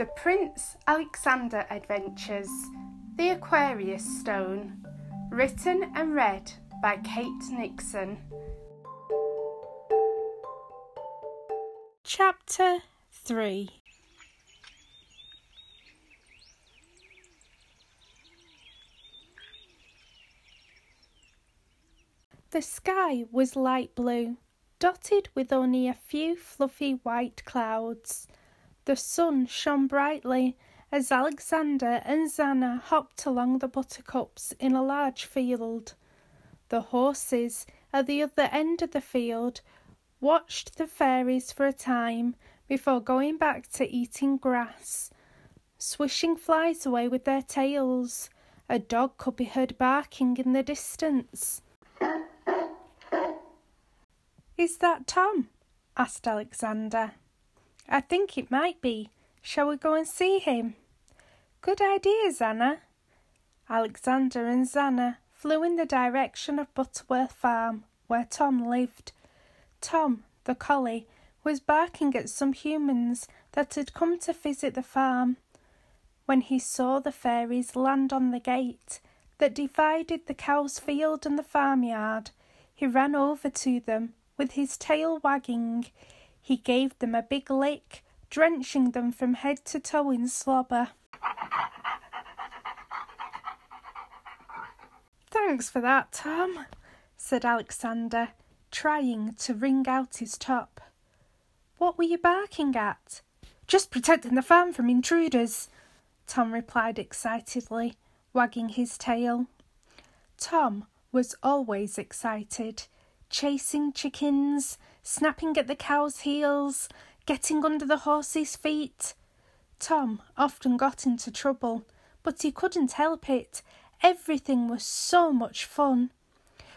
The Prince Alexander Adventures The Aquarius Stone. Written and read by Kate Nixon. Chapter 3 The sky was light blue, dotted with only a few fluffy white clouds. The sun shone brightly as Alexander and Zanna hopped along the buttercups in a large field. The horses at the other end of the field watched the fairies for a time before going back to eating grass, swishing flies away with their tails. A dog could be heard barking in the distance. Is that Tom? asked Alexander. I think it might be. Shall we go and see him? Good idea, Zanna. Alexander and Zanna flew in the direction of Butterworth Farm, where Tom lived. Tom, the collie, was barking at some humans that had come to visit the farm. When he saw the fairies land on the gate that divided the cow's field and the farmyard, he ran over to them with his tail wagging. He gave them a big lick, drenching them from head to toe in slobber. Thanks for that, Tom, said Alexander, trying to wring out his top. What were you barking at? Just protecting the farm from intruders, Tom replied excitedly, wagging his tail. Tom was always excited chasing chickens, snapping at the cow's heels, getting under the horse's feet. Tom often got into trouble, but he couldn't help it. Everything was so much fun.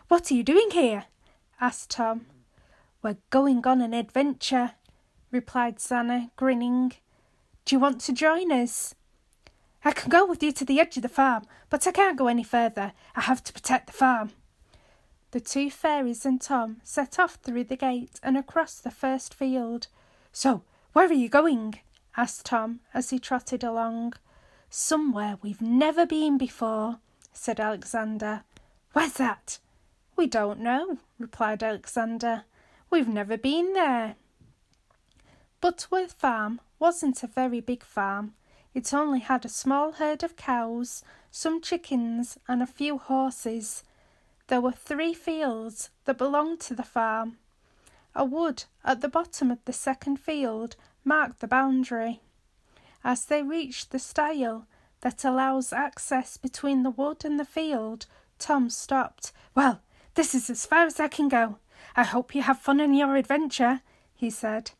What are you doing here? asked Tom. We're going on an adventure, replied Zanna, grinning. Do you want to join us? I can go with you to the edge of the farm, but I can't go any further. I have to protect the farm. The two fairies and Tom set off through the gate and across the first field. So, where are you going? asked Tom as he trotted along. Somewhere we've never been before, said Alexander. Where's that? We don't know, replied Alexander. We've never been there. Butterworth Farm wasn't a very big farm. It only had a small herd of cows, some chickens, and a few horses. There were three fields that belonged to the farm. A wood at the bottom of the second field marked the boundary. As they reached the stile that allows access between the wood and the field, Tom stopped. Well, this is as far as I can go. I hope you have fun in your adventure, he said.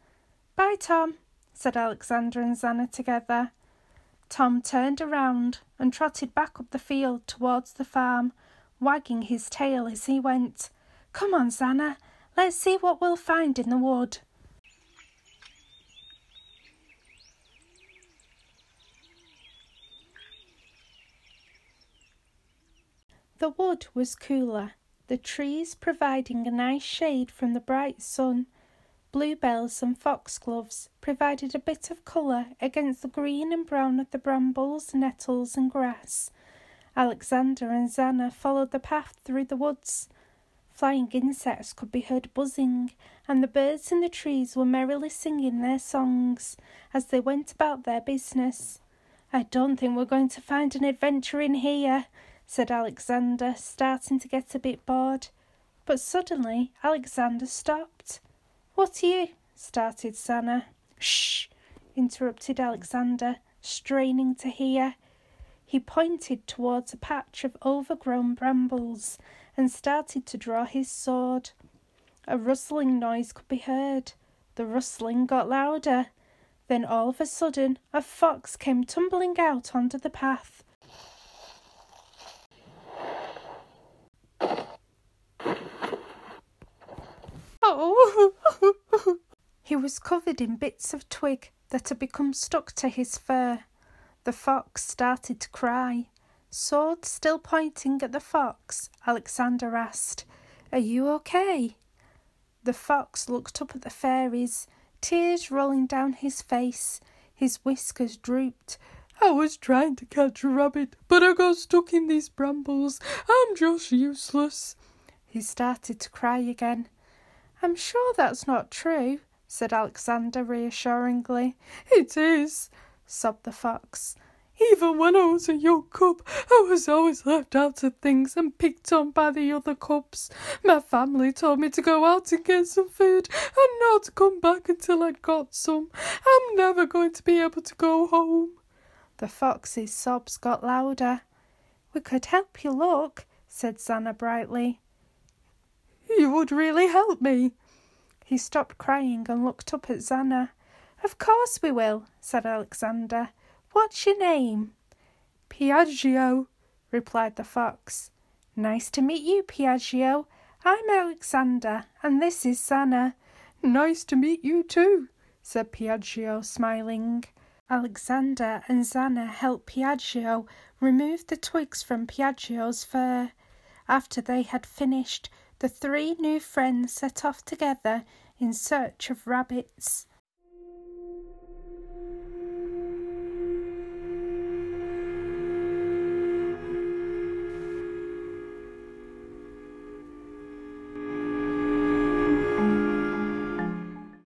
Bye, Tom, said Alexander and Zanna together. Tom turned around and trotted back up the field towards the farm, wagging his tail as he went. Come on, Zanna, let's see what we'll find in the wood. The wood was cooler, the trees providing a nice shade from the bright sun. Bluebells and foxgloves provided a bit of colour against the green and brown of the brambles, nettles, and grass. Alexander and Zanna followed the path through the woods. Flying insects could be heard buzzing, and the birds in the trees were merrily singing their songs as they went about their business. I don't think we're going to find an adventure in here, said Alexander, starting to get a bit bored. But suddenly Alexander stopped. What are you? started Zanna. Shh! interrupted Alexander, straining to hear. He pointed towards a patch of overgrown brambles and started to draw his sword. A rustling noise could be heard. The rustling got louder. Then all of a sudden a fox came tumbling out onto the path. Oh! he was covered in bits of twig that had become stuck to his fur. The fox started to cry. Sword still pointing at the fox, Alexander asked, Are you okay? The fox looked up at the fairies, tears rolling down his face. His whiskers drooped. I was trying to catch a rabbit, but I got stuck in these brambles. I'm just useless. He started to cry again. I'm sure that's not true, said Alexander reassuringly. It is, sobbed the fox. Even when I was a young cub, I was always left out of things and picked on by the other cubs. My family told me to go out and get some food and not to come back until I'd got some. I'm never going to be able to go home. The fox's sobs got louder. We could help you look, said Zanna brightly. You would really help me. He stopped crying and looked up at Zanna. Of course we will, said Alexander. What's your name? Piaggio, replied the fox. Nice to meet you, Piaggio. I'm Alexander, and this is Zanna. Nice to meet you too, said Piaggio, smiling. Alexander and Zanna helped Piaggio remove the twigs from Piaggio's fur. After they had finished, the three new friends set off together in search of rabbits.